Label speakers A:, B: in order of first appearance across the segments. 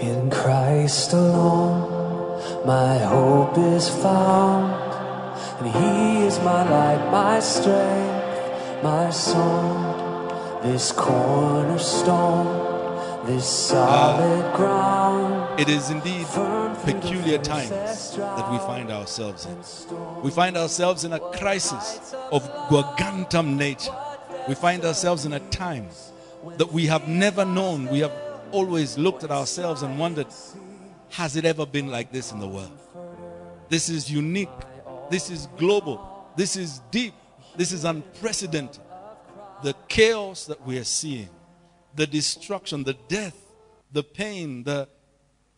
A: In Christ alone, my hope is found, and He is my light, my strength, my song. this cornerstone, this solid ground.
B: It is indeed peculiar times that we find ourselves in. We find ourselves in a crisis of gargantum nature. We find ourselves in a time that we have never known. We have always looked at ourselves and wondered, has it ever been like this in the world? This is unique. This is global. This is deep. This is unprecedented. The chaos that we are seeing, the destruction, the death, the pain, the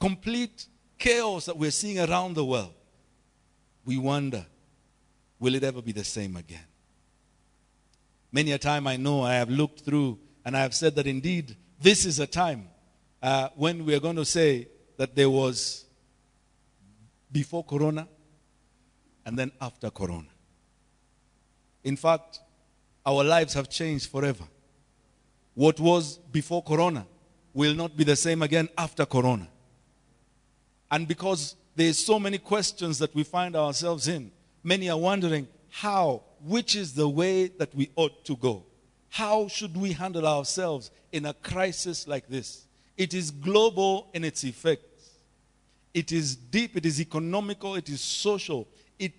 B: complete chaos that we're seeing around the world, we wonder, will it ever be the same again? Many a time I know I have looked through and I have said that indeed this is a time uh, when we are going to say that there was before Corona and then after Corona. In fact, our lives have changed forever. What was before Corona will not be the same again after Corona. And because there's so many questions that we find ourselves in, many are wondering how, which is the way that we ought to go? How should we handle ourselves in a crisis like this? It is global in its effects. It is deep, it is economical, it is social. It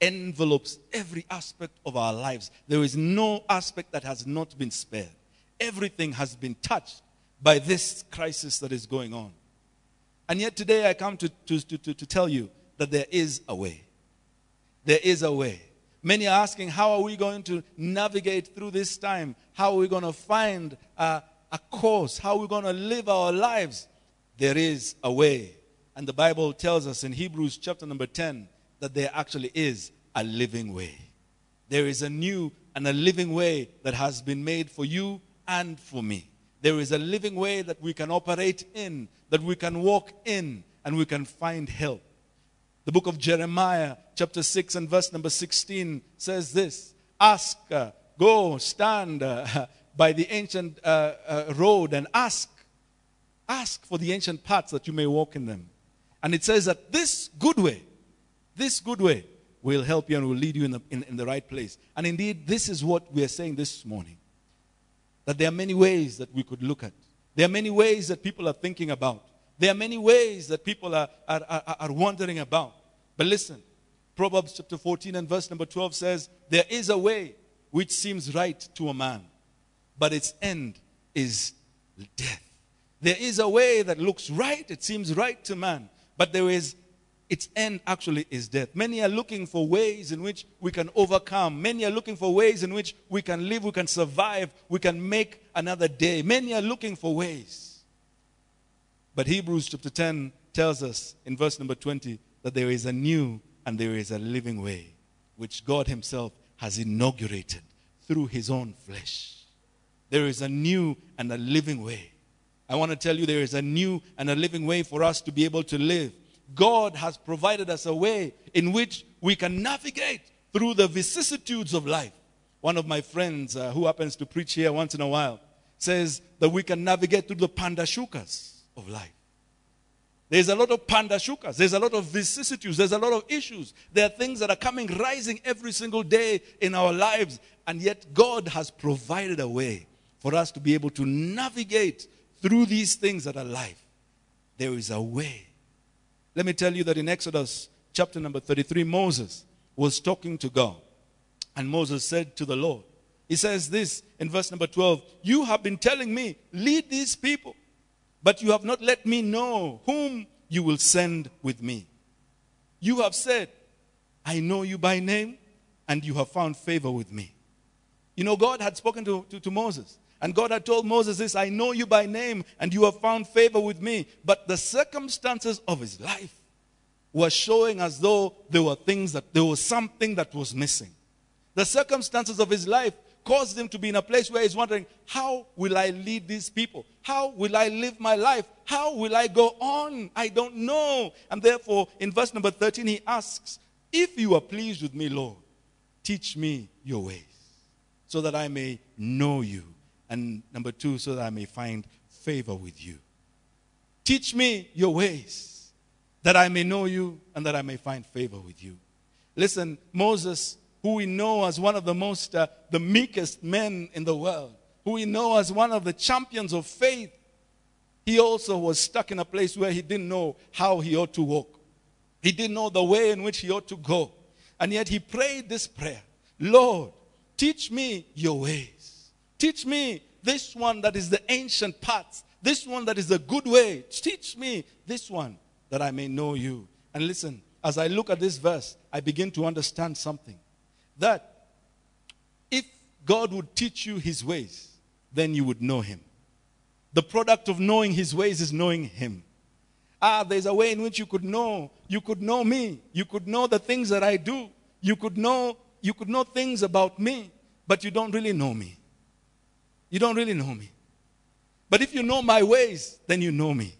B: envelopes every aspect of our lives. There is no aspect that has not been spared. Everything has been touched by this crisis that is going on. And yet today I come to, to, to, to, tell you that there is a way. There is a way. Many are asking, how are we going to navigate through this time? How are we going to find a, a course? How we're we going to live our lives? There is a way. And the Bible tells us in Hebrews chapter number 10 that there actually is a living way. There is a new and a living way that has been made for you and for me. There is a living way that we can operate in, that we can walk in, and we can find help. The book of Jeremiah, chapter 6 and verse number 16 says this Ask, uh, go, stand uh, by the ancient uh, uh, road and ask. Ask for the ancient paths that you may walk in them. And it says that this good way, this good way will help you and will lead you in the, in, in the right place. And indeed, this is what we are saying this morning that there are many ways that we could look at. There are many ways that people are thinking about. There are many ways that people are, are, are, are wondering about. But listen, Proverbs chapter 14 and verse number 12 says, There is a way which seems right to a man, but its end is death. There is a way that looks right, it seems right to man, but there is its end actually is death. Many are looking for ways in which we can overcome. Many are looking for ways in which we can live, we can survive, we can make another day. Many are looking for ways. But Hebrews chapter 10 tells us in verse number 20 that there is a new and there is a living way, which God Himself has inaugurated through His own flesh. There is a new and a living way. I want to tell you there is a new and a living way for us to be able to live God has provided us a way in which we can navigate through the vicissitudes of life. One of my friends uh, who happens to preach here once in a while says that we can navigate through the pandashukas of life. There's a lot of pandashukas. There's a lot of vicissitudes. There's a lot of issues. There are things that are coming, rising every single day in our lives. And yet, God has provided a way for us to be able to navigate through these things that are life. There is a way let me tell you that in Exodus chapter number 33, Moses was talking to God. And Moses said to the Lord, He says this in verse number 12 You have been telling me, lead these people, but you have not let me know whom you will send with me. You have said, I know you by name, and you have found favor with me. You know, God had spoken to, to, to Moses. And God had told Moses this I know you by name, and you have found favor with me. But the circumstances of his life were showing as though there were things that there was something that was missing. The circumstances of his life caused him to be in a place where he's wondering, How will I lead these people? How will I live my life? How will I go on? I don't know. And therefore, in verse number 13, he asks, If you are pleased with me, Lord, teach me your ways, so that I may know you and number two, so that I may find favor with you. Teach me your ways, that I may know you and that I may find favor with you. Listen, Moses, who we know as one of the most, uh, the meekest men in the world, who we know as one of the champions of faith, he also was stuck in a place where he didn't know how he ought to walk. He didn't know the way in which he ought to go. And yet he prayed this prayer Lord, teach me your ways. Teach me this one that is the ancient path, this one that is the good way. Teach me this one that I may know you. And listen, as I look at this verse, I begin to understand something. That if God would teach you his ways, then you would know him. The product of knowing his ways is knowing him. Ah, there's a way in which you could know. You could know me. You could know the things that I do. You could know, you could know things about me, but you don't really know me. You don't really know me. But if you know my ways, then you know me.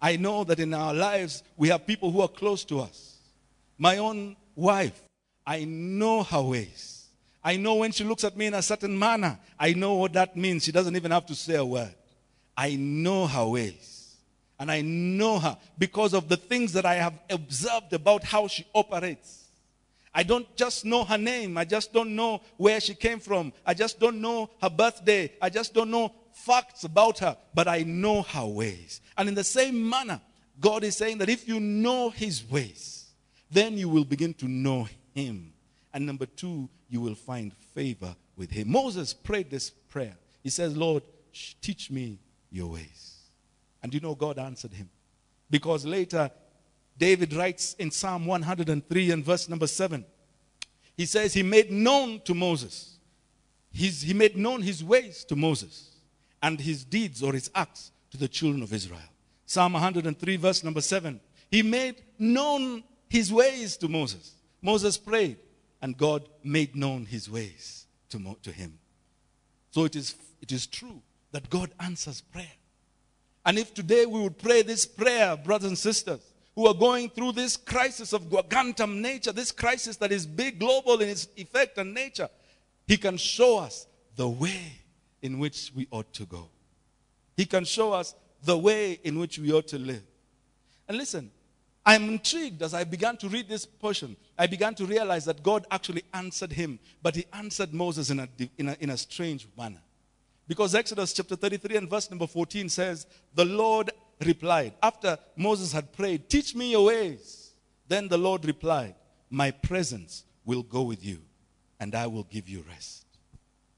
B: I know that in our lives, we have people who are close to us. My own wife, I know her ways. I know when she looks at me in a certain manner, I know what that means. She doesn't even have to say a word. I know her ways. And I know her because of the things that I have observed about how she operates. I don't just know her name. I just don't know where she came from. I just don't know her birthday. I just don't know facts about her. But I know her ways. And in the same manner, God is saying that if you know his ways, then you will begin to know him. And number two, you will find favor with him. Moses prayed this prayer. He says, Lord, teach me your ways. And you know, God answered him. Because later, David writes in Psalm 103 and verse number 7, he says, He made known to Moses, his, He made known his ways to Moses, and his deeds or his acts to the children of Israel. Psalm 103, verse number 7. He made known his ways to Moses. Moses prayed, and God made known his ways to, Mo- to him. So it is, it is true that God answers prayer. And if today we would pray this prayer, brothers and sisters, who are going through this crisis of gargantum nature, this crisis that is big, global in its effect and nature, He can show us the way in which we ought to go. He can show us the way in which we ought to live. And listen, I'm intrigued as I began to read this portion. I began to realize that God actually answered him, but he answered Moses in a, in a, in a strange manner. Because Exodus chapter 33 and verse number 14 says, The Lord replied, after Moses had prayed, Teach me your ways. Then the Lord replied, My presence will go with you, and I will give you rest.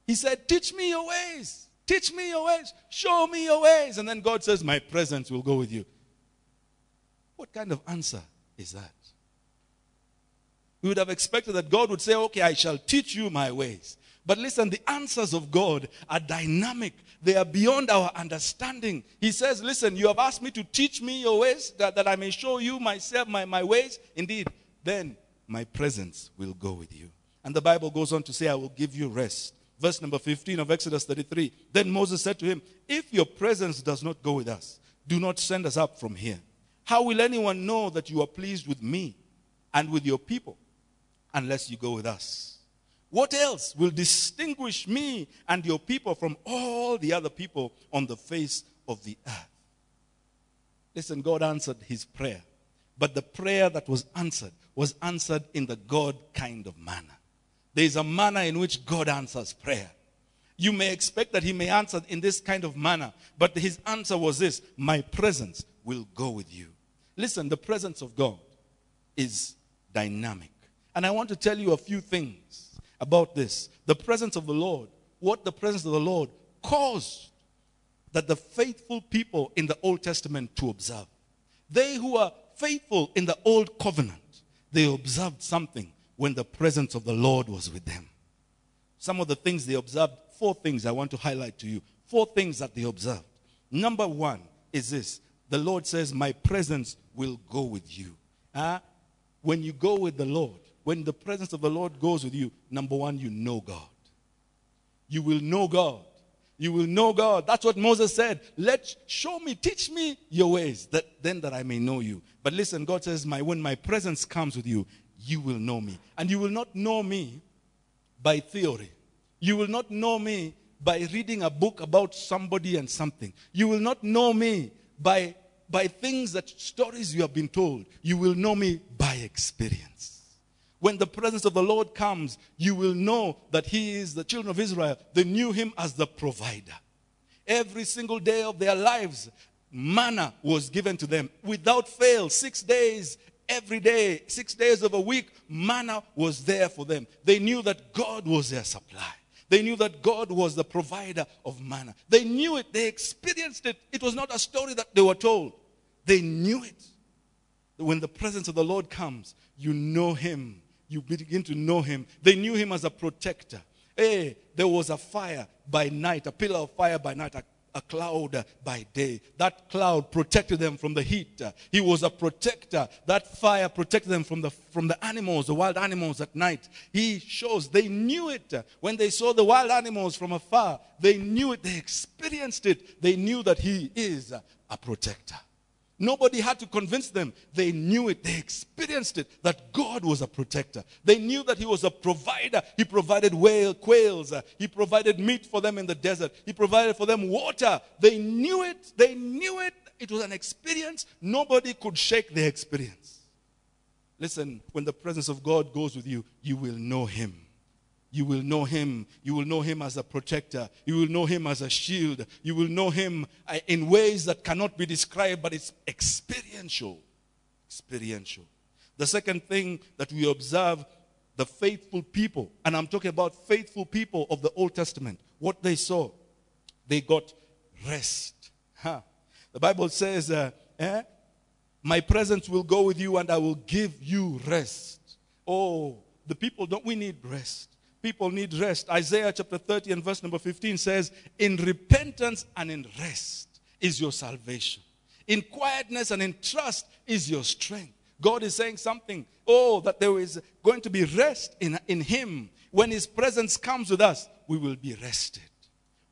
B: He said, Teach me your ways. Teach me your ways. Show me your ways. And then God says, My presence will go with you. What kind of answer is that? We would have expected that God would say, Okay, I shall teach you my ways. But listen, the answers of God are dynamic. They are beyond our understanding. He says, Listen, you have asked me to teach me your ways, that, that I may show you myself, my, my ways. Indeed, then my presence will go with you. And the Bible goes on to say, I will give you rest. Verse number 15 of Exodus 33. Then Moses said to him, If your presence does not go with us, do not send us up from here. How will anyone know that you are pleased with me and with your people unless you go with us? What else will distinguish me and your people from all the other people on the face of the earth? Listen, God answered his prayer. But the prayer that was answered was answered in the God kind of manner. There is a manner in which God answers prayer. You may expect that he may answer in this kind of manner, but his answer was this My presence will go with you. Listen, the presence of God is dynamic. And I want to tell you a few things about this. The presence of the Lord, what the presence of the Lord caused that the faithful people in the Old Testament to observe. They who are faithful in the Old Covenant, they observed something when the presence of the Lord was with them. Some of the things they observed, four things I want to highlight to you. Four things that they observed. Number one is this the Lord says, My presence will go with you. Uh, when you go with the Lord, when the presence of the Lord goes with you, number one, you know God. You will know God. You will know God. That's what Moses said. Let show me, teach me your ways, that then that I may know you. But listen, God says, my when my presence comes with you, you will know me. And you will not know me by theory. You will not know me by reading a book about somebody and something. You will not know me by, by things that stories you have been told. You will know me by experience. When the presence of the Lord comes, you will know that He is the children of Israel. They knew Him as the provider. Every single day of their lives, manna was given to them without fail, six days every day, six days of a week, manna was there for them. They knew that God was their supply. They knew that God was the provider of manna. They knew it. They experienced it. It was not a story that they were told. They knew it. When the presence of the Lord comes, you know Him. You begin to know Him. They knew Him as a protector. Hey, there was a fire by night, a pillar of fire by night, a a cloud by day. That cloud protected them from the heat. He was a protector. That fire protected them from the, from the animals, the wild animals at night. He shows they knew it. When they saw the wild animals from afar, they knew it. They experienced it. They knew that He is a protector. Nobody had to convince them. They knew it. They experienced it that God was a protector. They knew that He was a provider. He provided whale, quails. He provided meat for them in the desert. He provided for them water. They knew it. They knew it. It was an experience. Nobody could shake their experience. Listen, when the presence of God goes with you, you will know Him you will know him. You will know him as a protector. You will know him as a shield. You will know him uh, in ways that cannot be described, but it's experiential. Experiential. The second thing that we observe the faithful people, and I'm talking about faithful people of the Old Testament, what they saw, they got rest. Huh. The Bible says, uh, eh, My presence will go with you and I will give you rest. Oh, the people, don't we need rest? People need rest. Isaiah chapter 30 and verse number 15 says, In repentance and in rest is your salvation. In quietness and in trust is your strength. God is saying something. Oh, that there is going to be rest in, in Him. When His presence comes with us, we will be rested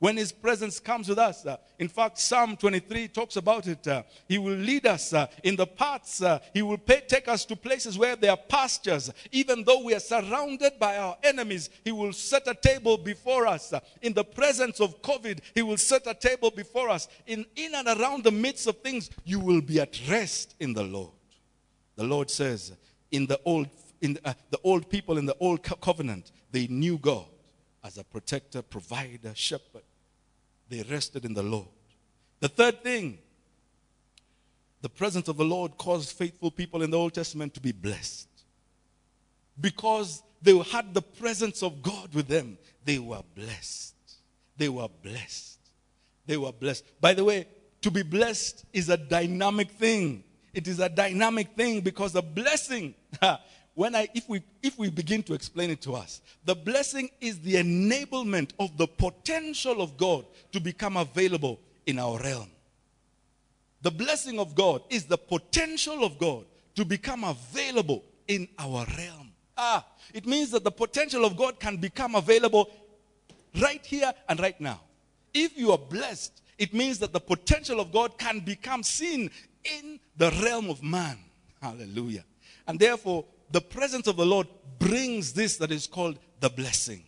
B: when his presence comes with us. Uh, in fact, Psalm 23 talks about it. Uh, he will lead us uh, in the paths. Uh, he will pay, take us to places where there are pastures. Even though we are surrounded by our enemies, he will set a table before us. Uh, in the presence of COVID, he will set a table before us. In, in and around the midst of things, you will be at rest in the Lord. The Lord says, in the old, in uh, the old people in the old covenant, they knew God as a protector, provider, shepherd. They rested in the Lord. The third thing, the presence of the Lord caused faithful people in the Old Testament to be blessed. Because they had the presence of God with them, they were blessed. They were blessed. They were blessed. By the way, to be blessed is a dynamic thing. It is a dynamic thing because the blessing when I, if we, if we begin to explain it to us, the blessing is the enablement of the potential of God to become available in our realm. The blessing of God is the potential of God to become available in our realm. Ah, it means that the potential of God can become available right here and right now. If you are blessed, it means that the potential of God can become seen in the realm of man. Hallelujah. And therefore, the presence of the Lord brings this that is called the blessing.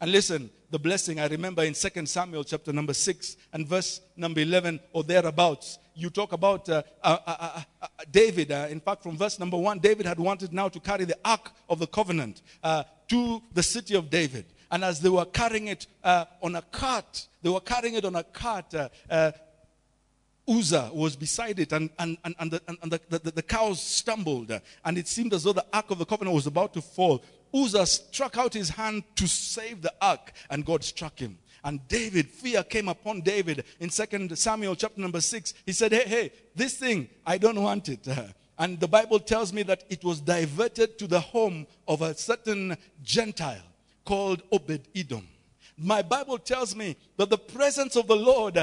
B: And listen, the blessing, I remember in 2 Samuel chapter number 6 and verse number 11 or thereabouts, you talk about uh, uh, uh, uh David. Uh, in fact, from verse number 1, David had wanted now to carry the ark of the covenant uh, to the city of David. And as they were carrying it on a cart, they were carrying it on a cart. Uzzah was beside it, and, and, and, and, the, and the, the, the, cows stumbled, and it seemed as though the ark of the covenant was about to fall. Uzzah struck out his hand to save the ark, and God struck him. And David, fear came upon David in 2 Samuel chapter number 6. He said, Hey, hey, this thing, I don't want it. And the Bible tells me that it was diverted to the home of a certain Gentile called Obed Edom. My Bible tells me that the presence of the Lord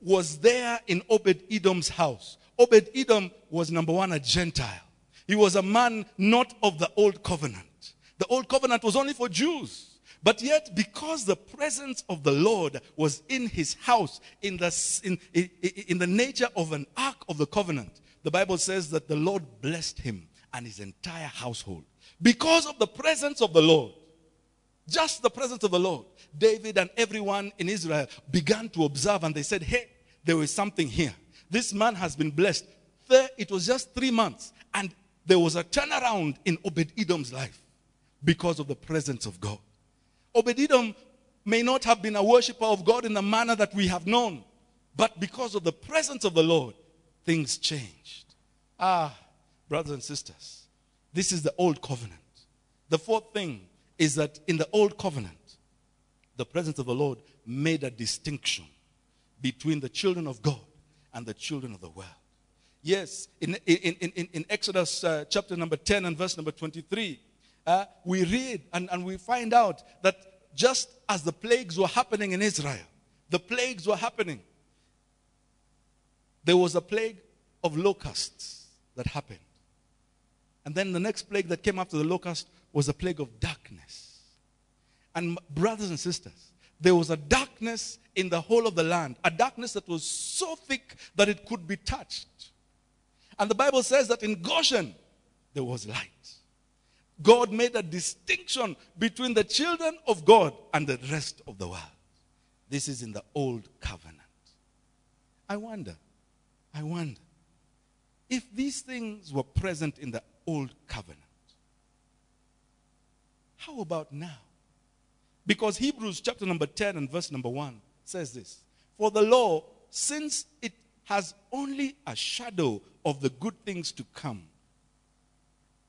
B: was there in Obed Edom's house. Obed Edom was number one, a Gentile. He was a man not of the old covenant. The old covenant was only for Jews. But yet, because the presence of the Lord was in his house, in the, in, in, in the nature of an ark of the covenant, the Bible says that the Lord blessed him and his entire household. Because of the presence of the Lord, just the presence of the Lord. David and everyone in Israel began to observe and they said, Hey, there is something here. This man has been blessed. It was just three months, and there was a turnaround in Obed Edom's life because of the presence of God. Obed Edom may not have been a worshiper of God in the manner that we have known, but because of the presence of the Lord, things changed. Ah, brothers and sisters, this is the old covenant. The fourth thing is that in the old covenant, the presence of the Lord made a distinction between the children of God and the children of the world. Yes, in, in, in, in Exodus uh, chapter number 10 and verse number 23, uh, we read and, and we find out that just as the plagues were happening in Israel, the plagues were happening. There was a plague of locusts that happened. And then the next plague that came after the locust was a plague of darkness. And brothers and sisters, there was a darkness in the whole of the land, a darkness that was so thick that it could be touched. And the Bible says that in Goshen, there was light. God made a distinction between the children of God and the rest of the world. This is in the old covenant. I wonder, I wonder, if these things were present in the old covenant, how about now? Because Hebrews chapter number 10 and verse number 1 says this For the law, since it has only a shadow of the good things to come,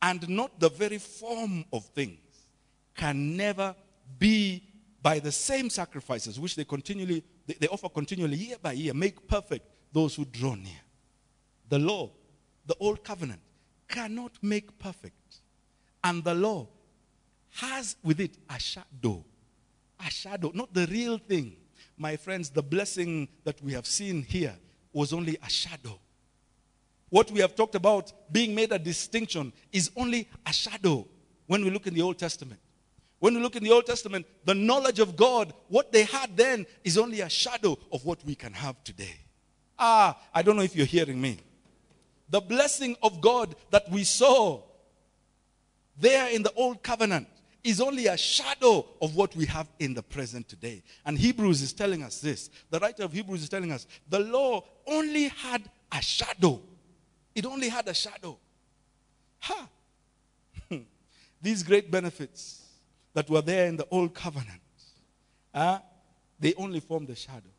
B: and not the very form of things, can never be by the same sacrifices which they continually they, they offer continually year by year make perfect those who draw near. The law, the old covenant, cannot make perfect. And the law has with it a shadow. A shadow, not the real thing. My friends, the blessing that we have seen here was only a shadow. What we have talked about being made a distinction is only a shadow when we look in the Old Testament. When we look in the Old Testament, the knowledge of God, what they had then, is only a shadow of what we can have today. Ah, I don't know if you're hearing me. The blessing of God that we saw there in the Old Covenant is only a shadow of what we have in the present today. And Hebrews is telling us this. The writer of Hebrews is telling us the law only had a shadow it only had a shadow. Ha! These great benefits that were there in the old covenant, uh, they only formed a shadow.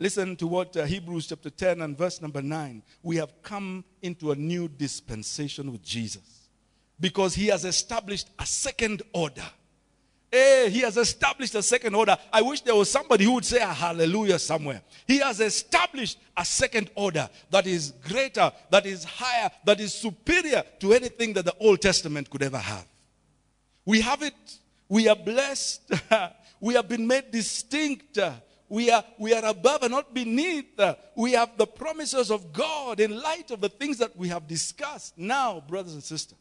B: Listen to what uh, Hebrews chapter 10 and verse number 9. We have come into a new dispensation with Jesus because he has established a second order. Hey, he has established a second order. I wish there was somebody who would say a hallelujah somewhere. He has established a second order that is greater, that is higher, that is superior to anything that the Old Testament could ever have. We have it. We are blessed. we have been made distinct. We are, we are above and not beneath. We have the promises of God in light of the things that we have discussed. Now, brothers and sisters,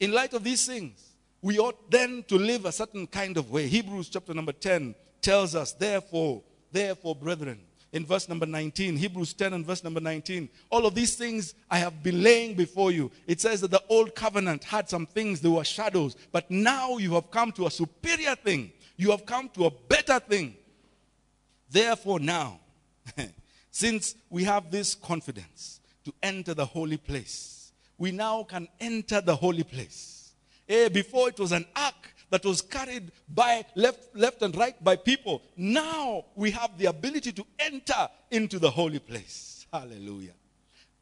B: in light of these things, we ought then to live a certain kind of way. Hebrews chapter number 10 tells us, therefore, therefore, brethren, in verse number 19, Hebrews 10 and verse number 19, all of these things I have been laying before you. It says that the old covenant had some things, they were shadows, but now you have come to a superior thing. You have come to a better thing. Therefore, now, since we have this confidence to enter the holy place, we now can enter the holy place Eh, before it was an ark that was carried by left, left and right by people. Now we have the ability to enter into the holy place. Hallelujah.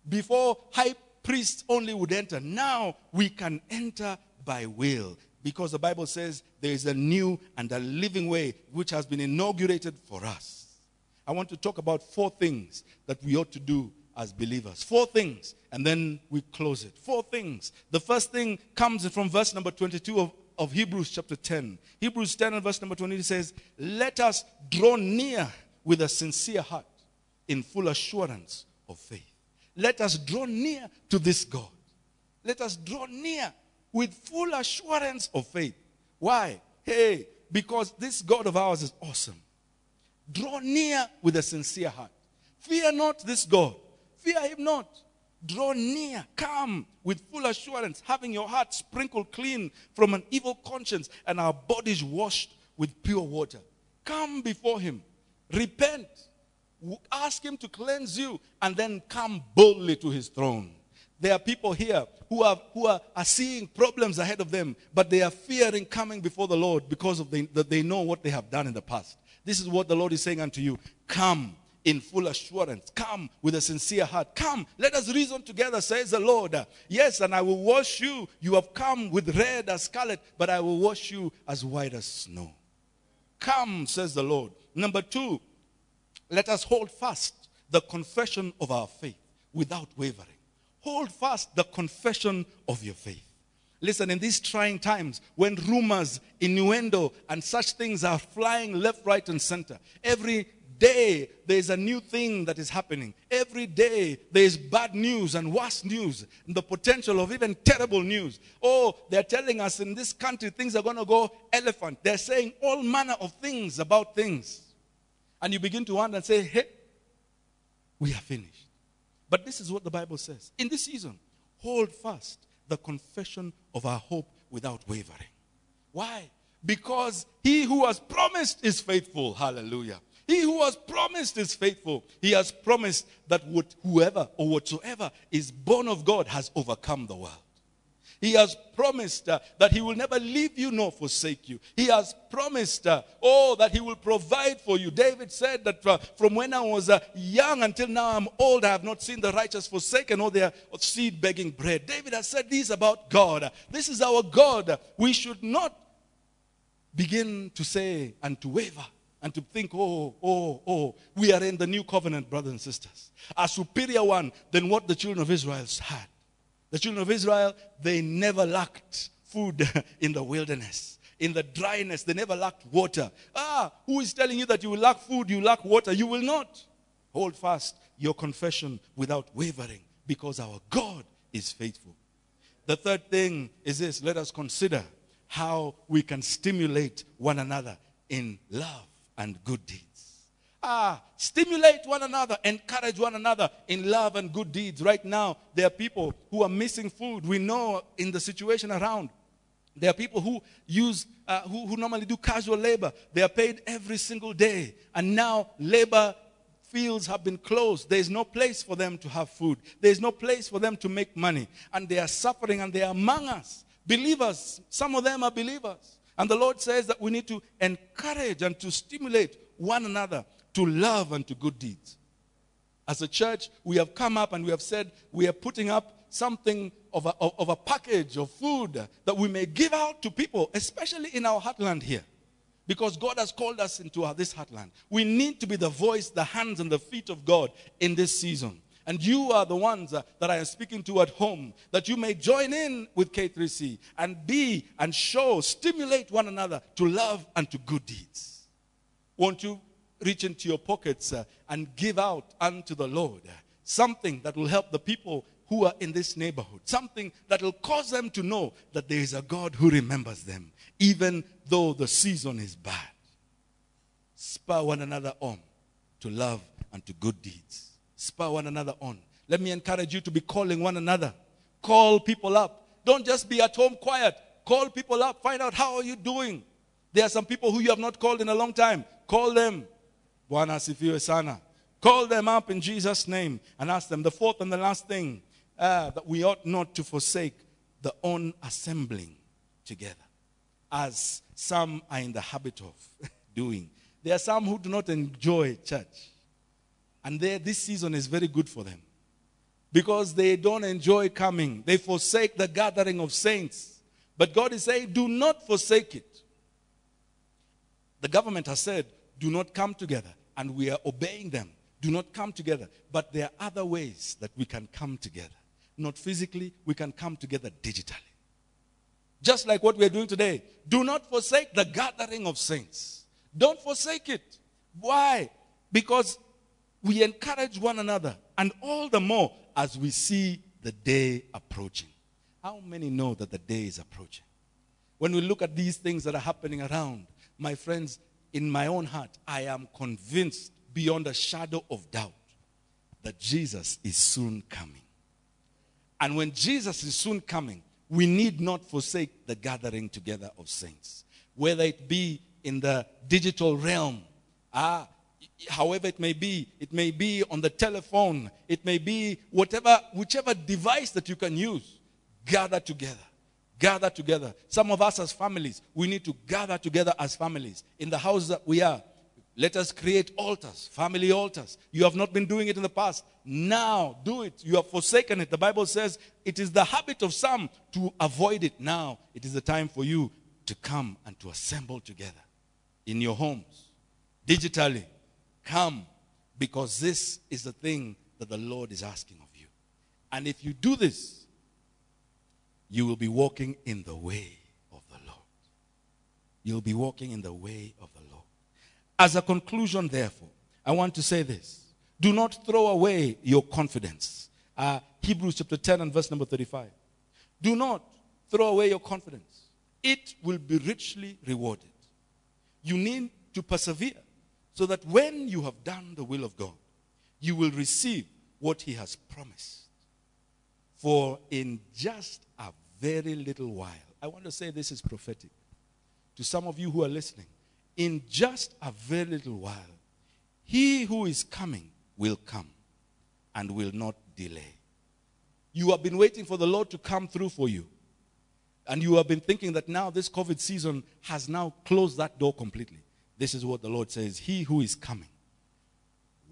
B: Before high priests only would enter, now we can enter by will because the Bible says there is a new and a living way which has been inaugurated for us. I want to talk about four things that we ought to do as believers. Four things, and then we close it. Four things. The first thing comes from verse number 22 of, of Hebrews chapter 10. Hebrews 10 and verse number 20 says, Let us draw near with a sincere heart in full assurance of faith. Let us draw near to this God. Let us draw near with full assurance of faith. Why? Hey, because this God of ours is awesome. Draw near with a sincere heart. Fear not this God Fear him not. Draw near, come with full assurance, having your heart sprinkled clean from an evil conscience and our bodies washed with pure water. Come before him, repent, Ask Him to cleanse you and then come boldly to His throne. There are people here who, are, who are, are seeing problems ahead of them, but they are fearing coming before the Lord because of the, that they know what they have done in the past. This is what the Lord is saying unto you. Come in full assurance. Come with a sincere heart. Come, let us reason together, says the Lord. Yes, and I will wash you. You have come with red as scarlet, but I will wash you as white as snow. Come, says the Lord. Number two, let us hold fast the confession of our faith without wavering. Hold fast the confession of your faith. Listen, in these trying times, when rumors, innuendo, and such things are flying left, right, and center, every day there's a new thing that is happening. Every day there's bad news and worse news, and the potential of even terrible news. Oh, they're telling us in this country things are going to go elephant. They're saying all manner of things about things. And you begin to wonder and say, hey, we are finished. But this is what the Bible says. In this season, hold fast the confession of our hope without wavering. Why? Because he who has promised is faithful. Hallelujah. He who has promised is faithful. He has promised that whoever or whatsoever is born of God has overcome the world. He has promised uh, that He will never leave you nor forsake you. He has promised, uh, oh, that He will provide for you. David said that uh, from when I was uh, young until now I'm old, I have not seen the righteous forsaken or their seed begging bread. David has said this about God. This is our God. We should not begin to say and to waver and to think, oh, oh, oh, we are in the new covenant, brothers and sisters. A superior one than what the children of Israel had. The children of Israel, they never lacked food in the wilderness. In the dryness, they never lacked water. Ah, who is telling you that you will lack food, you lack water? You will not. Hold fast your confession without wavering because our God is faithful. The third thing is this let us consider how we can stimulate one another in love and good deeds. Ah, stimulate one another, encourage one another in love and good deeds. Right now, there are people who are missing food. We know in the situation around. There are people who use, uh, who, who normally do casual labor. They are paid every single day. And now labor fields have been closed. There is no place for them to have food. There is no place for them to make money. And they are suffering and they are among us. Believers, some of them are believers. And the Lord says that we need to encourage and to stimulate one another to love and to good deeds. As a church, we have come up and we have said we are putting up something of a, of a package of food that we may give out to people, especially in our heartland here. Because God has called us into our, this heartland. We need to be the voice, the hands, and the feet of God in this season. And you are the ones uh, that I am speaking to at home, that you may join in with K3C and be and show, stimulate one another to love and to good deeds. Won't you reach into your pockets uh, and give out unto the Lord something that will help the people who are in this neighborhood, something that will cause them to know that there is a God who remembers them, even though the season is bad. Spur one another on to love and to good deeds. Spur one another on. Let me encourage you to be calling one another. Call people up. Don't just be at home quiet. Call people up. Find out how are you doing. There are some people who you have not called in a long time. Call them. Bwana asifiwe sana. Call them up in Jesus' name and ask them. The fourth and the last thing uh, that we ought not to forsake the own assembling together, as some are in the habit of doing. There are some who do not enjoy church, and this season is very good for them because they don't enjoy coming. They forsake the gathering of saints. But God is saying, do not forsake it. The government has said, do not come together and we are obeying them. Do not come together. But there are other ways that we can come together. Not physically, we can come together digitally. Just like what we are doing today. Do not forsake the gathering of saints. Don't forsake it. Why? Because we encourage one another, and all the more as we see the day approaching. How many know that the day is approaching? When we look at these things that are happening around, my friends, in my own heart, I am convinced beyond a shadow of doubt that Jesus is soon coming. And when Jesus is soon coming, we need not forsake the gathering together of saints, whether it be in the digital realm. Ah, however it may be it may be on the telephone it may be whatever whichever device that you can use gather together gather together. Some of us as families we need to gather together as families. In the house that we are let us create altars family altars. You have not been doing it in the past. Now do it. You have forsaken it. The bible says it is the habit of some to avoid it. Now it is the time for you to come and to assemble together in your homes digitally. Come, because this is the thing that the Lord is asking of you. And if you do this, you will be walking in the way of the Lord. You'll be walking in the way of the Lord. As a conclusion, therefore, I want to say this do not throw away your confidence. Uh, Hebrews chapter 10 and verse number 35. Do not throw away your confidence, it will be richly rewarded. You need to persevere so that when you have done the will of God, you will receive what He has promised. For in just very little while, I want to say this is prophetic to some of you who are listening. In just a very little while, He who is coming will come and will not delay. You have been waiting for the Lord to come through for you. And you have been thinking that now this COVID season has now closed that door completely. This is what the Lord says He who is coming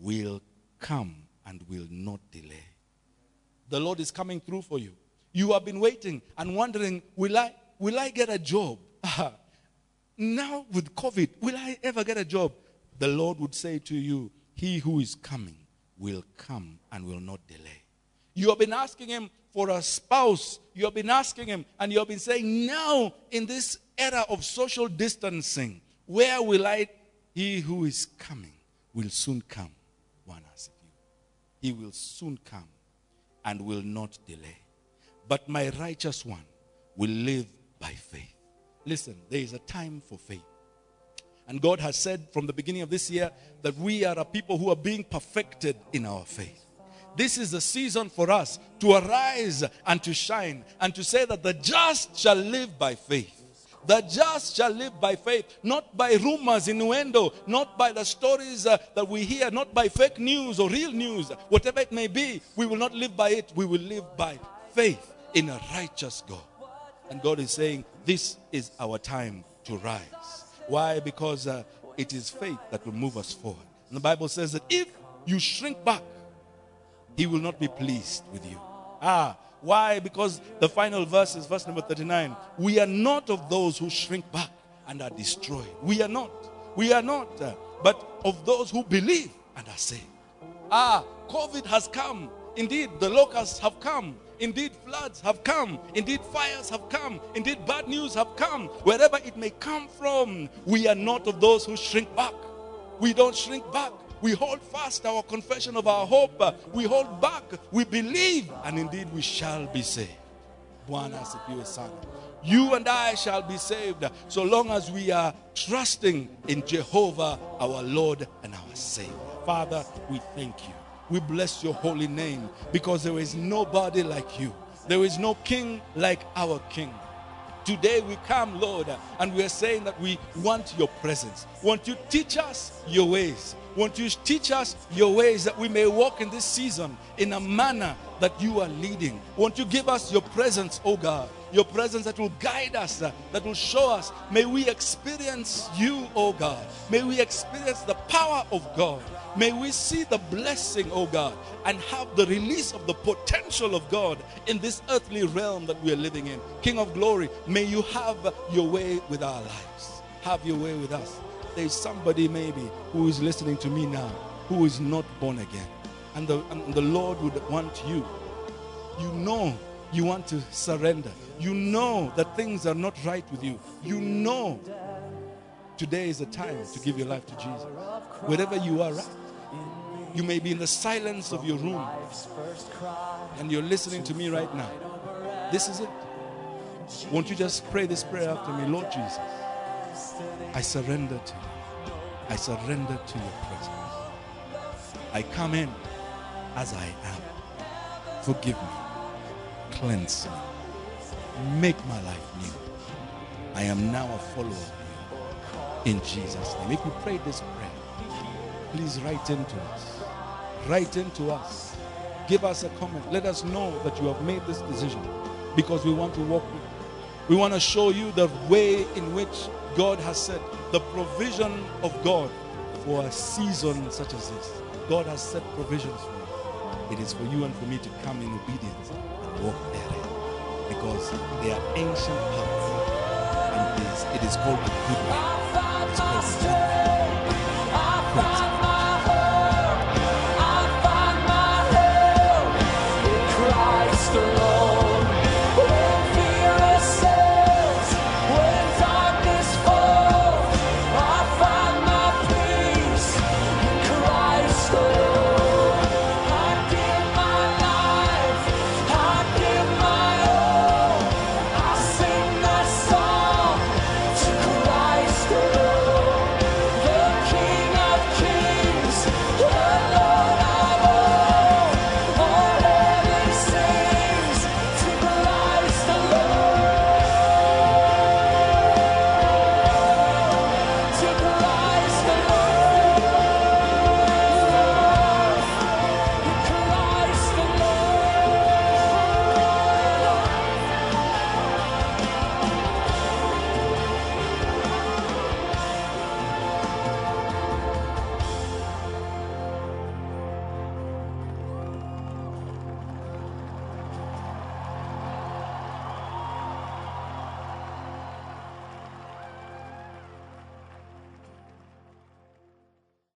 B: will come and will not delay. The Lord is coming through for you. You have been waiting and wondering, will I, will I get a job? now with COVID, will I ever get a job? The Lord would say to you, He who is coming will come and will not delay. You have been asking Him for a spouse. You have been asking Him, and you have been saying, now in this era of social distancing, where will I? He who is coming will soon come. One asks you. He will soon come and will not delay. But my righteous one will live by faith. Listen, there is a time for faith. And God has said from the beginning of this year that we are a people who are being perfected in our faith. This is the season for us to arise and to shine and to say that the just shall live by faith. The just shall live by faith, not by rumors, innuendo, not by the stories uh, that we hear, not by fake news or real news, whatever it may be. We will not live by it. We will live by faith in a righteous God. And God is saying, This is our time to rise. Why? Because uh, it is faith that will move us forward. And the Bible says that if you shrink back, He will not be pleased with you. Ah, why? Because the final verse is verse number 39. We are not of those who shrink back and are destroyed. We are not. We are not. Uh, but of those who believe and are saved. Ah, COVID has come. Indeed, the locusts have come. Indeed, floods have come. Indeed, fires have come. Indeed, bad news have come. Wherever it may come from, we are not of those who shrink back. We don't shrink back. We hold fast our confession of our hope. We hold back. We believe. And indeed, we shall be saved. You and I shall be saved so long as we are trusting in Jehovah, our Lord and our Savior. Father, we thank you. We bless your holy name because there is nobody like you. There is no king like our king. Today we come, Lord, and we are saying that we want your presence. Want you teach us your ways. Won't you teach us your ways that we may walk in this season in a manner that you are leading? Won't you give us your presence, oh God? Your presence that will guide us, uh, that will show us. May we experience you, oh God. May we experience the power of God. May we see the blessing, oh God, and have the release of the potential of God in this earthly realm that we are living in. King of glory, may you have your way with our lives. Have your way with us there's somebody maybe who is listening to me now who is not born again. And the, and the Lord would want you. You know you want to surrender. You know that things are not right with you. You know today is the time to give your life to Jesus. Wherever you are you may be in the silence of your room and you're listening to me right now. This is it. Won't you just pray this prayer after me? Lord Jesus, I surrender to you. I surrender to your presence. I come in as I am. Forgive me. Cleanse me. Make my life new. I am now a follower of you. In Jesus' name. If you pray this prayer, please write into us. Write into us. Give us a comment. Let us know that you have made this decision because we want to walk with you. We want to show you the way in which God has said the provision of God for a season such as this. God has set provisions for you. It is for you and for me to come in obedience and walk therein because they are ancient paths and it is, called the good. It's called the good way.